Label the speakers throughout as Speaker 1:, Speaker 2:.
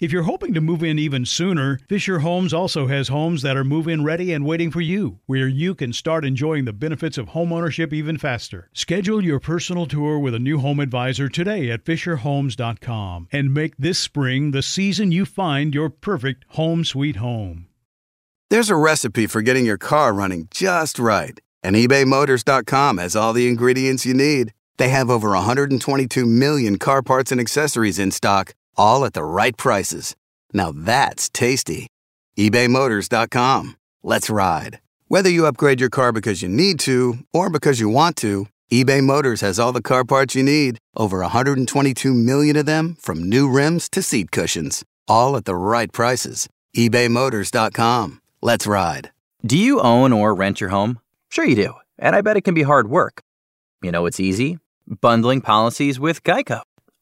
Speaker 1: If you're hoping to move in even sooner, Fisher Homes also has homes that are move in ready and waiting for you, where you can start enjoying the benefits of homeownership even faster. Schedule your personal tour with a new home advisor today at FisherHomes.com and make this spring the season you find your perfect home sweet home.
Speaker 2: There's a recipe for getting your car running just right, and ebaymotors.com has all the ingredients you need. They have over 122 million car parts and accessories in stock, all at the right prices. Now that's tasty. ebaymotors.com. Let's ride. Whether you upgrade your car because you need to or because you want to, eBay Motors has all the car parts you need, over 122 million of them, from new rims to seat cushions all at the right prices. ebaymotors.com. Let's ride.
Speaker 3: Do you own or rent your home? Sure you do. And I bet it can be hard work. You know it's easy? Bundling policies with Geico.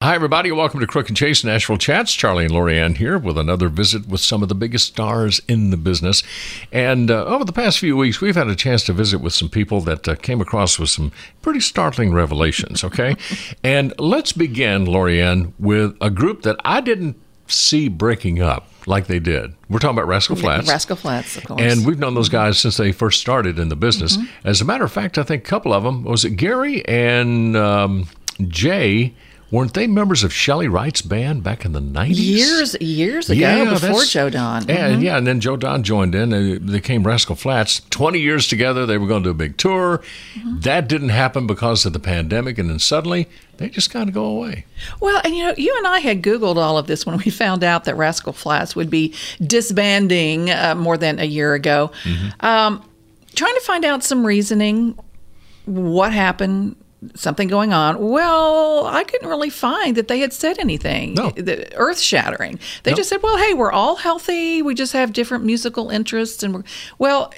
Speaker 4: Hi, everybody. Welcome to Crook and Chase Nashville Chats. Charlie and Lorianne here with another visit with some of the biggest stars in the business. And uh, over the past few weeks, we've had a chance to visit with some people that uh, came across with some pretty startling revelations, okay? and let's begin, Lorianne, with a group that I didn't see breaking up like they did. We're talking about Rascal Flatts.
Speaker 5: Rascal Flatts, of course.
Speaker 4: And we've known those guys since they first started in the business. Mm-hmm. As a matter of fact, I think a couple of them, was it Gary and um, Jay? Weren't they members of Chely Wright's band back in the 90s?
Speaker 5: Years, years ago, yeah, before Joe Don.
Speaker 4: Mm-hmm. Yeah, yeah, and then Joe Don joined in. They, they came Rascal Flatts. 20 years together, they were going to do a big tour. Mm-hmm. That didn't happen because of the pandemic, and then suddenly they just kind of go away.
Speaker 5: Well, and you know, you and I had Googled all of this when we found out that Rascal Flatts would be disbanding uh, more than a year ago. Mm-hmm. Um, trying to find out some reasoning, what happened something going on. Well, I couldn't really find that they had said anything
Speaker 4: no.
Speaker 5: earth shattering. They just said, "Well, hey, we're all healthy. We just have different musical interests." And we're well.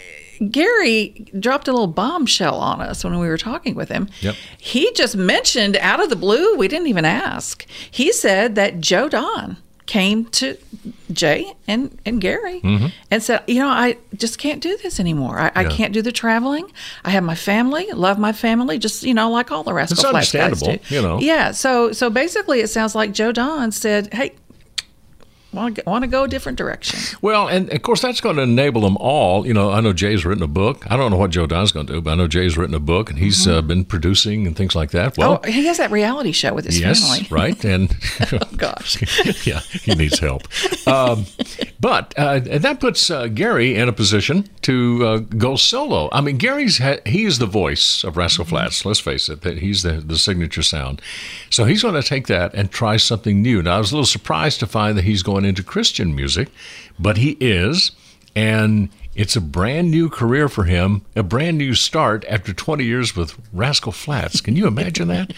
Speaker 5: Gary dropped a little bombshell on us when we were talking with him.
Speaker 4: Yep.
Speaker 5: He just mentioned out of the blue, we didn't even ask. He said that Joe Don came to Jay and, and Gary mm-hmm. and said, you know, I just can't do this anymore. I, yeah. I, can't do the traveling. I have my family, love my family, just, you know, like all the rest
Speaker 4: guys
Speaker 5: do.
Speaker 4: You know.
Speaker 5: Yeah. So so basically it sounds like Joe Don said, Hey, want to, want to go a different direction.
Speaker 4: Well, and of course that's going to enable them all. You know, I know Jay's written a book. I don't know what Joe Don's going to do, but I know Jay's written a book and he's mm-hmm. uh, been producing and things like that. Well,
Speaker 5: oh, he has that reality show with his
Speaker 4: yes,
Speaker 5: family.
Speaker 4: right. And
Speaker 5: oh gosh,
Speaker 4: yeah, he needs help. Um, but uh, that puts uh, Gary in a position to uh, go solo. I mean, Gary's ha- he is the voice of Rascal. Flatts. Let's face it, that he's the the signature sound. So he's going to take that and try something new. Now I was a little surprised to find that he's going into Christian music, but he is. And it's a brand new career for him, a brand new start after 20 years with Rascal Flatts. Can you imagine that?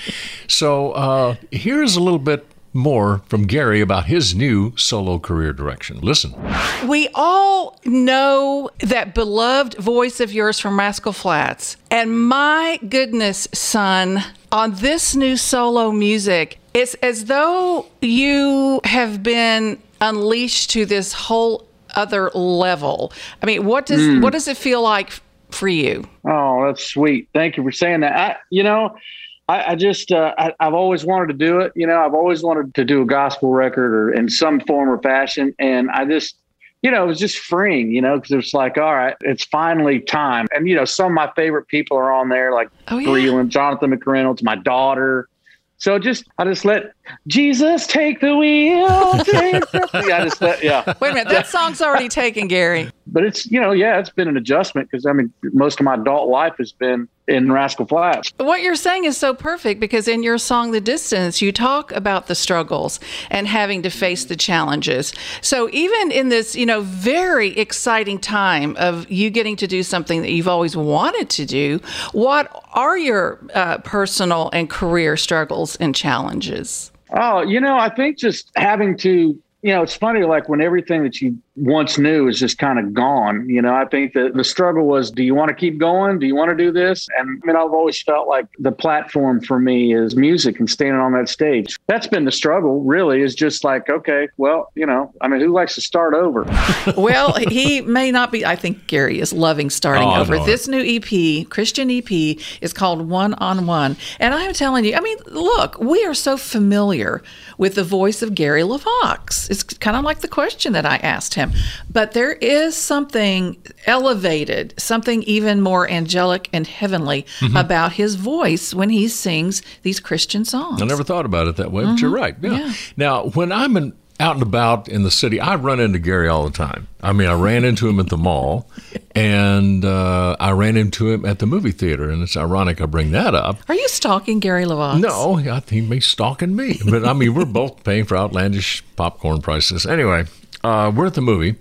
Speaker 4: So uh, here's a little bit more from Gary about his new solo career direction. Listen.
Speaker 5: We all know that beloved voice of yours from Rascal Flatts. And my goodness, son, on this new solo music, it's as though you have been unleashed to this whole other level. I mean, what does
Speaker 6: Mm.
Speaker 5: what does it feel like for you?
Speaker 6: Oh, that's sweet. Thank you for saying that. I, you know, I, I just, uh, I, I've always wanted to do it. You know, I've always wanted to do a gospel record or in some form or fashion. And I just, you know, it was just freeing, you know, because it's like, all right, it's finally time. And, you know, some of my favorite people are on there, like
Speaker 5: Oh, yeah.
Speaker 6: Breland, Jonathan McReynolds, my daughter. So just, I just let Jesus take the wheel. take the- I just let, yeah.
Speaker 5: Wait a minute, that song's already taken, Gary.
Speaker 6: But it's, you know, yeah, it's been an adjustment because I mean, most of my adult life has been in Rascal Flatts.
Speaker 5: What you're saying is so perfect because in your song, The Distance, you talk about the struggles and having to face the challenges. So even in this, you know, very exciting time of you getting to do something that you've always wanted to do, what are your uh, personal and career struggles and challenges?
Speaker 6: Oh, you know, I think just having to, you know, it's funny, like when everything that you once knew is just kind of gone, you know, I think that the struggle was, do you want to keep going? Do you want to do this? And I mean, I've always felt like the platform for me is music and standing on that stage. That's been the struggle, really, is just like, okay, well, you know, I mean, who likes to start over?
Speaker 5: well, he may not be. I think Gary is loving starting
Speaker 6: Oh,
Speaker 5: over.
Speaker 6: know.
Speaker 5: This new EP, Christian EP, is called One on One. And I'm telling you, I mean, look, we are so familiar with the voice of Gary LeVox. It's kind of like the question that I asked him. But there is something elevated, something even more angelic and heavenly
Speaker 4: Mhm.
Speaker 5: about his voice when he sings these Christian songs.
Speaker 4: I never thought about it that way, but you're
Speaker 5: Mhm.
Speaker 4: right. Yeah.
Speaker 5: Yeah.
Speaker 4: Now, when I'm in, out and about in the city, I run into Gary all the time. I mean, I ran into him at the mall, and uh, I ran into him at the movie theater. And it's ironic I bring that up.
Speaker 5: Are you stalking Gary LeVox?
Speaker 4: No, I think he may stalking me. But I mean, we're both paying for outlandish popcorn prices. Anyway, uh, we're at the movie,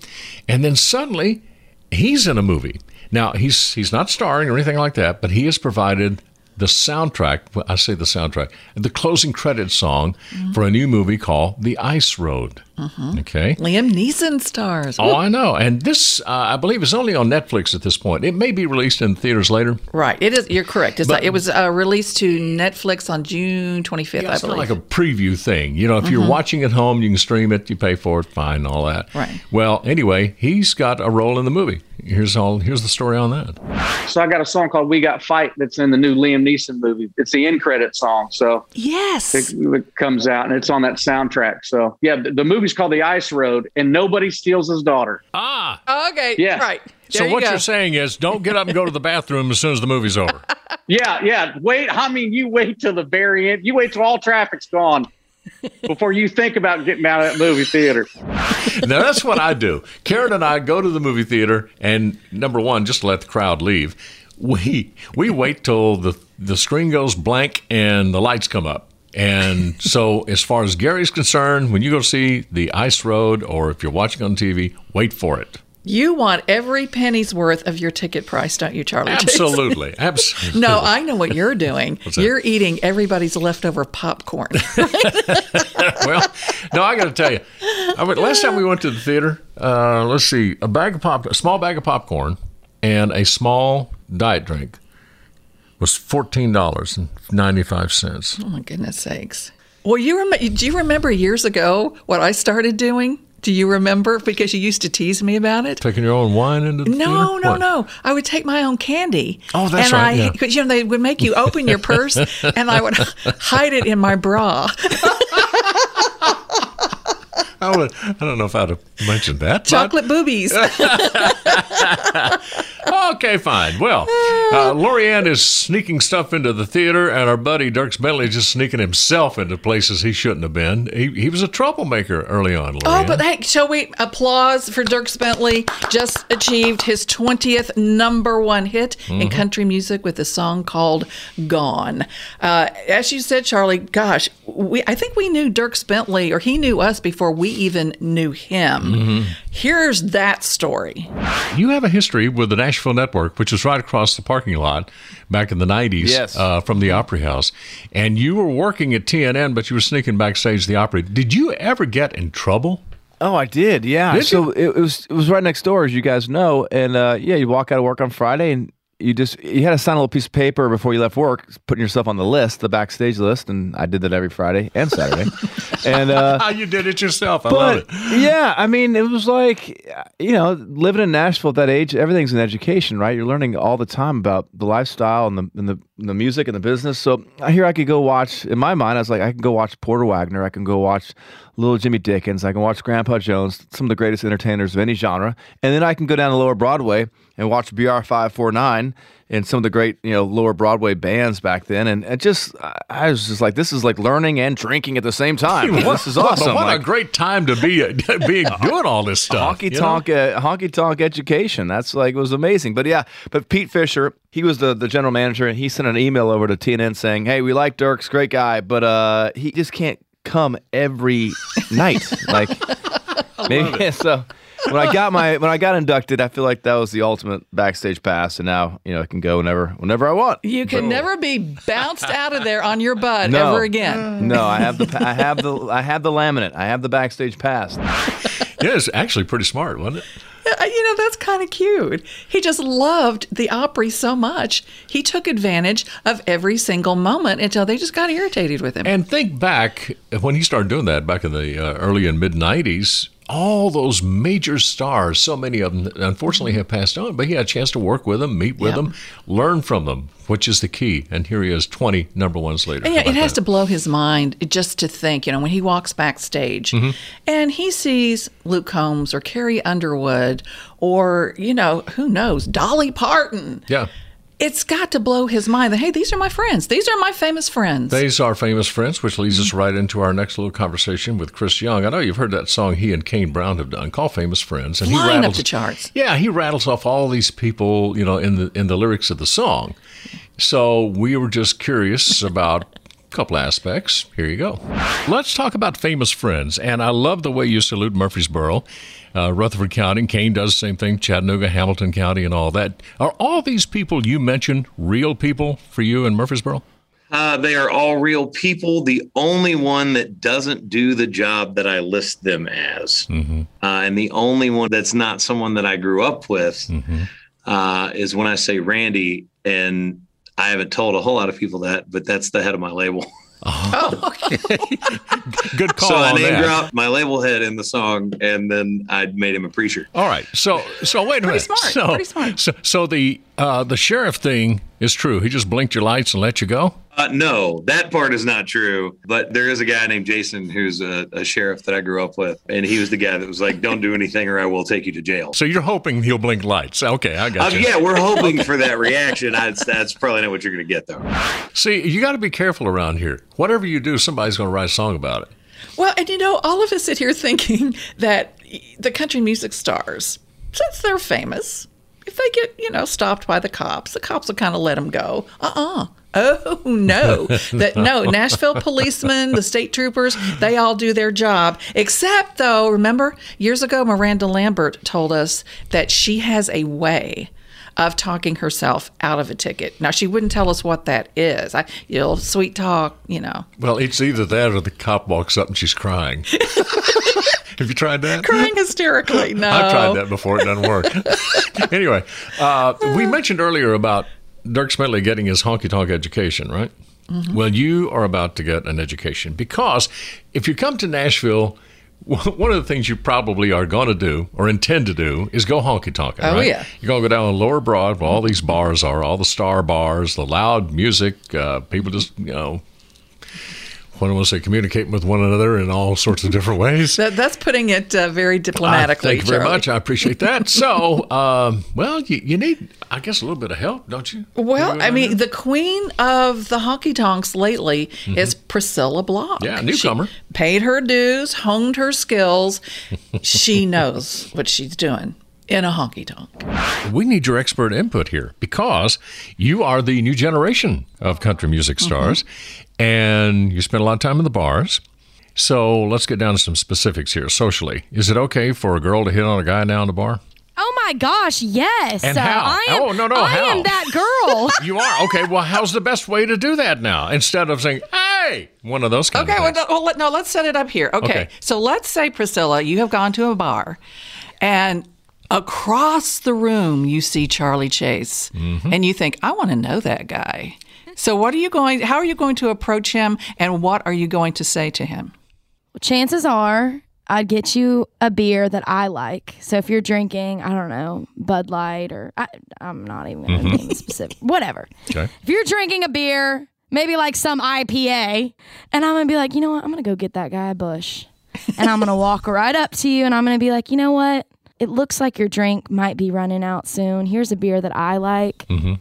Speaker 4: and then suddenly he's in a movie. Now he's he's not starring or anything like that, but he has provided the soundtrack, I say the soundtrack, the closing credit song for a new movie called The Ice Road.
Speaker 5: Mhm.
Speaker 4: Okay.
Speaker 5: Liam Neeson stars.
Speaker 4: Oh, I know. And this, uh, I believe, is only on Netflix at this point. It may be released in theaters later.
Speaker 5: Right. It is. You're correct. It's
Speaker 4: But-
Speaker 5: like, it was uh, released to Netflix on June 25th, I
Speaker 4: It's
Speaker 5: believe.
Speaker 4: of like a preview thing. You know, if you're
Speaker 5: Mhm.
Speaker 4: watching at home, you can stream it, you pay for it, fine, all that.
Speaker 5: Right.
Speaker 4: Well, anyway, he's got a role in the movie. Here's all. Here's the story on that.
Speaker 6: So I got a song called "We Got Fight" that's in the new Liam Neeson movie. It's the end credit song, so
Speaker 5: yes,
Speaker 6: it, it comes out and it's on that soundtrack. So yeah, the, the movie's called "The Ice Road," and nobody steals his daughter.
Speaker 4: Ah,
Speaker 5: okay,
Speaker 6: Yes.
Speaker 5: right.
Speaker 4: So
Speaker 5: you
Speaker 4: what
Speaker 5: go.
Speaker 4: you're saying is, don't get up and go to the bathroom as soon as the movie's over.
Speaker 6: Yeah, yeah. Wait, I mean, you wait till the very end. You wait till all traffic's gone before you think about getting out of that movie theater.
Speaker 4: now that's what I do. Karen and I go to the movie theater, and number one, just let the crowd leave. We we wait till the the screen goes blank and the lights come up. And so, as far as Gary's concerned, when you go see the Ice Road, or if you're watching on TV, wait for it.
Speaker 5: You want every penny's worth of your ticket price, don't you, Charlie?
Speaker 4: Absolutely, absolutely.
Speaker 5: No, I know what you're doing. You're eating everybody's leftover popcorn.
Speaker 4: well, no, I got to tell you. I mean, last time we went to the theater, uh, let's see, a bag of pop, a small bag of popcorn, and a small diet drink was fourteen dollars and ninety five cents.
Speaker 5: oh my goodness sakes! Well, you remember? Do you remember years ago what I started doing? Do you remember? Because you used to tease me about it.
Speaker 4: Taking your own wine into the
Speaker 5: No,
Speaker 4: theater?
Speaker 5: no,
Speaker 4: What?
Speaker 5: no. I would take my own candy.
Speaker 4: Oh, that's
Speaker 5: and
Speaker 4: right,
Speaker 5: I,
Speaker 4: yeah.
Speaker 5: Because you know they would make you open your purse, and I would hide it in my bra.
Speaker 4: I, would, I don't know if I'd have mentioned that. but-
Speaker 5: Chocolate boobies.
Speaker 4: okay, fine. Well, uh, Lorianne is sneaking stuff into the theater, and our buddy Dierks Bentley just sneaking himself into places he shouldn't have been. He, he was a troublemaker early on, Lorianne.
Speaker 5: Oh, but hey, shall we applause for Dirk Bentley? Just achieved his 20th number one hit in
Speaker 4: Mhm.
Speaker 5: country music with a song called Gone. Uh, as you said, Charlie, gosh, we, I think we knew Dirk Bentley, or he knew us before we even knew him.
Speaker 4: Mhm.
Speaker 5: Here's that story.
Speaker 4: You have a history with the Nashville Network, which was right across the parking lot back in the 90s
Speaker 7: Yes.
Speaker 4: uh, from the Opry House. And you were working at TNN, but you were sneaking backstage the Opry. Did you ever get in trouble?
Speaker 7: Oh, I did. Yeah.
Speaker 4: Did
Speaker 7: so it, it was it was right next door, as you guys know, and uh, yeah, you walk out of work on Friday, and you just you had to sign a little piece of paper before you left work, putting yourself on the list, the backstage list, and I did that every Friday and Saturday, and uh, how
Speaker 4: you did it yourself. I love
Speaker 7: but
Speaker 4: it.
Speaker 7: yeah, I mean, it was like you know, living in Nashville at that age, everything's an education, right? You're learning all the time about the lifestyle and the and the, and the music and the business. So here I could go watch. In my mind, I was like, I can go watch Porter Wagoner. I can go watch Little Jimmy Dickens. I can watch Grandpa Jones, some of the greatest entertainers of any genre, and then I can go down to Lower Broadway and watch BR five four nine and some of the great you know Lower Broadway bands back then. And it just, I- was just like, this is like learning and drinking at the same time. this is awesome.
Speaker 4: What
Speaker 7: Like-
Speaker 4: a great time to be being doing all this stuff.
Speaker 7: honky tonk, uh, honky tonk education. That's like it was amazing. But yeah, but Pete Fisher, he was the the general manager, and he sent an email over to TNN saying, "Hey, we like Dierks, great guy, but uh, he just can't come every night. Like maybe so." When I got my when I got inducted, I feel like that was the ultimate backstage pass, and now you know I can go whenever whenever I want.
Speaker 5: You can never be bounced out of there on your butt
Speaker 7: No.
Speaker 5: ever again.
Speaker 7: No, I have the I have the I have the laminate. I have the backstage pass.
Speaker 4: Yeah, it's actually pretty smart, wasn't it?
Speaker 5: You know, that's kind of cute. He just loved the Opry so much. He took advantage of every single moment until they just got irritated with him.
Speaker 4: And think back when he started doing that back in the uh, early and mid 90s, all those major stars, so many of them unfortunately have passed on, but he had a chance to work with them, meet with
Speaker 5: Yeah.
Speaker 4: them, learn from them, which is the key. And here he is 20 number ones later.
Speaker 5: And yeah, it has
Speaker 4: that?
Speaker 5: to blow his mind just to think, you know, when he walks backstage
Speaker 4: Mhm.
Speaker 5: and he sees Luke Combs or Carrie Underwood or, you know, who knows, Dolly Parton.
Speaker 4: Yeah.
Speaker 5: It's got to blow his mind that, hey, these are my friends. These are my famous friends.
Speaker 4: These are famous friends, which leads us right into our next little conversation with Chris Young. I know you've heard that song he and Kane Brown have done called "Famous Friends," and he
Speaker 5: Flying up
Speaker 4: rattles
Speaker 5: the charts.
Speaker 4: Yeah, he rattles off all these people, you know, in the in the lyrics of the song. So we were just curious about couple aspects. Here you go. Let's talk about famous friends, and I love the way you salute Murfreesboro. Uh, Rutherford County, Kane does the same thing, Chattanooga, Hamilton County, and all that. Are all these people you mentioned real people for you in Murfreesboro?
Speaker 8: Uh, they are all real people. The only one that doesn't do the job that I list them as,
Speaker 4: Mm-hmm.
Speaker 8: uh, and the only one that's not someone that I grew up with,
Speaker 4: Mm-hmm.
Speaker 8: uh, is when I say Randy. And I haven't told a whole lot of people that, but that's the head of my label. Oh.
Speaker 4: Good call
Speaker 8: so I
Speaker 4: on
Speaker 8: name
Speaker 4: that.
Speaker 8: dropped my label head in the song, and then I made him a preacher.
Speaker 4: All right. So so wait a minute.
Speaker 8: smart,
Speaker 4: So,
Speaker 8: pretty smart.
Speaker 4: So so the uh, the sheriff thing is true. He just blinked your lights and let you go.
Speaker 8: Uh, no, that part is not true. But there is a guy named Jason who's a, a sheriff that I grew up with, and he was the guy that was like, "Don't do anything, or I will take you to jail."
Speaker 4: So you're hoping he'll blink lights. Okay, I got
Speaker 8: Uh,
Speaker 4: you.
Speaker 8: yeah, we're hoping for that reaction. I, that's probably not what you're going to get, though.
Speaker 4: See, you got to be careful around here. Whatever you do, somebody's going to write a song about it.
Speaker 5: Well, and you know, all of us sit here thinking that the country music stars, since they're famous, if they get, you know, stopped by the cops, the cops will kind of let them go. Uh uh Oh, no. that No, Nashville policemen, the state troopers, they all do their job. Except, though, remember, years ago, Miranda Lambert told us that she has a way of talking herself out of a ticket. Now, she wouldn't tell us what that is. I, you know, sweet talk, you know.
Speaker 4: Well, it's either that or the cop walks up and she's crying. Have you tried that?
Speaker 5: Crying hysterically. No.
Speaker 4: I've tried that before. It doesn't work. anyway, uh, we mentioned earlier about Dirk Smedley getting his honky tonk education, right?
Speaker 5: Mhm.
Speaker 4: Well, you are about to get an education because if you come to Nashville, one of the things you probably are going to do or intend to do is go honky tonking.
Speaker 5: Oh,
Speaker 4: right?
Speaker 5: yeah.
Speaker 4: You're going to go down to Lower Broad where all these bars are, all the star bars, the loud music, uh, people just, you know, what do I want to say, communicating with one another in all sorts of different ways.
Speaker 5: That, that's putting it uh, very diplomatically.
Speaker 4: Uh, thank you very
Speaker 5: Charlie.
Speaker 4: much. I appreciate that. So, um, well, you, you need, I guess, a little bit of help, don't you?
Speaker 5: Well, I mean, the queen of the honky tonks lately is Priscilla Block.
Speaker 4: Mm-hmm. Yeah, newcomer.
Speaker 5: She paid her dues, honed her skills. she knows what she's doing in a honky tonk.
Speaker 4: We need your expert input here because you are the new generation of country music
Speaker 5: Mm-hmm.
Speaker 4: stars and you spend a lot of time in the bars. So let's get down to some specifics here. Socially, is it okay for a girl to hit on a guy down the bar?
Speaker 9: Oh my gosh, yes.
Speaker 4: And
Speaker 9: Uh,
Speaker 4: how?
Speaker 9: I am,
Speaker 4: Oh, no, no,
Speaker 9: I
Speaker 4: how?
Speaker 9: am that girl.
Speaker 4: You are okay. Well, how's the best way to do that now? Instead of saying "Hey," one of those kind
Speaker 5: Okay,
Speaker 4: of
Speaker 5: well,
Speaker 4: things.
Speaker 5: no, well, let- no, let's set it up here. Okay.
Speaker 4: Okay.
Speaker 5: So let's say, Priscilla, you have gone to a bar and across the room you see Charlie Chase
Speaker 4: Mm-hmm.
Speaker 5: and you think, I want to know that guy. So what are you going how are you going to approach him and what are you going to say to him?
Speaker 9: Chances are I'd get you a beer that I like. So if you're drinking, I don't know, Bud Light or I, I'm not even going to
Speaker 4: Mhm.
Speaker 9: name specific, whatever.
Speaker 4: Okay.
Speaker 9: If you're drinking a beer, maybe like some IPA, and I'm going to be like, you know what? I'm going to go get that guy a bush. And I'm going to walk right up to you and I'm going to be like, you know what? It looks like your drink might be running out soon. Here's a beer that I like.
Speaker 4: hmm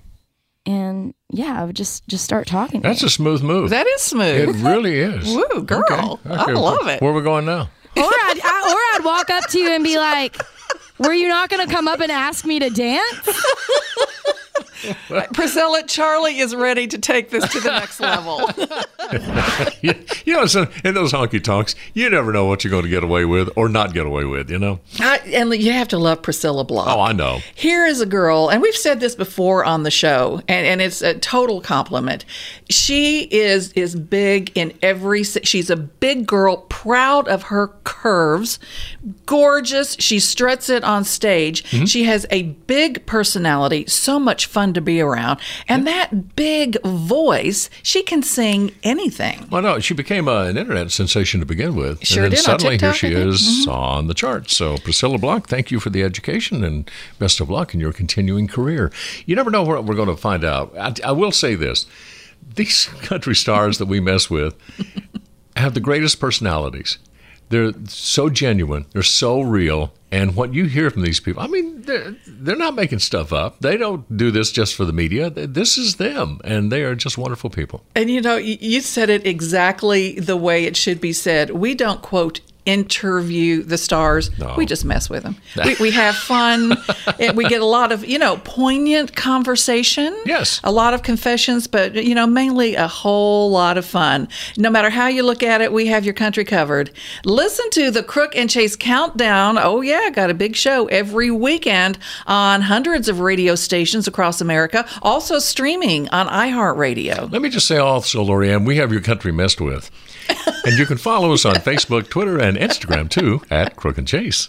Speaker 9: And yeah, I would just just start talking. to
Speaker 4: That's
Speaker 9: you.
Speaker 4: a smooth move.
Speaker 5: That is smooth.
Speaker 4: It really is.
Speaker 5: Woo, girl. I love it.
Speaker 4: Where are we going now?
Speaker 9: or I'd I, or I'd walk up to you and be like, "Were you not going to come up and ask me to dance?"
Speaker 5: Priscilla, Charlie is ready to take this to the next level.
Speaker 4: you, you know, so in those honky tonks, you never know what you're going to get away with or not get away with. You know.
Speaker 5: I, and you have to love Priscilla Block.
Speaker 4: Oh, I know.
Speaker 5: Here is a girl, and we've said this before on the show, and, and it's a total compliment. She is is big in every. She's a big girl, proud of her curves, gorgeous. She struts it on stage.
Speaker 4: Mm-hmm.
Speaker 5: She has a big personality, so much fun to be around, and that big voice. She can sing anything.
Speaker 4: Well, no, she became uh, an internet sensation to begin with.
Speaker 5: Sure
Speaker 4: and then
Speaker 5: did,
Speaker 4: suddenly here she is
Speaker 5: Mhm.
Speaker 4: on the charts. So, Priscilla Block, thank you for the education and best of luck in your continuing career. You never know what we're going to find out. I, I will say this these country stars that we mess with have the greatest personalities. They're so genuine, they're so real. And what you hear from these people, I mean, they're, they're not making stuff up. They don't do this just for the media. This is them, and they are just wonderful people.
Speaker 5: And you know, you said it exactly the way it should be said. We don't quote interview the stars.
Speaker 4: No.
Speaker 5: We just mess with them. we, we have fun. and we get a lot of, you know, poignant conversation.
Speaker 4: Yes.
Speaker 5: A lot of confessions, but, you know, mainly a whole lot of fun. No matter how you look at it, we have your country covered. Listen to the Crook and Chase Countdown. Oh, yeah, got a big show every weekend on hundreds of radio stations across America, also streaming on iHeartRadio.
Speaker 4: Let me just say also, Lorianne, we have your country messed with. And you can follow us on Facebook, Twitter, and Instagram too at Crook and Chase.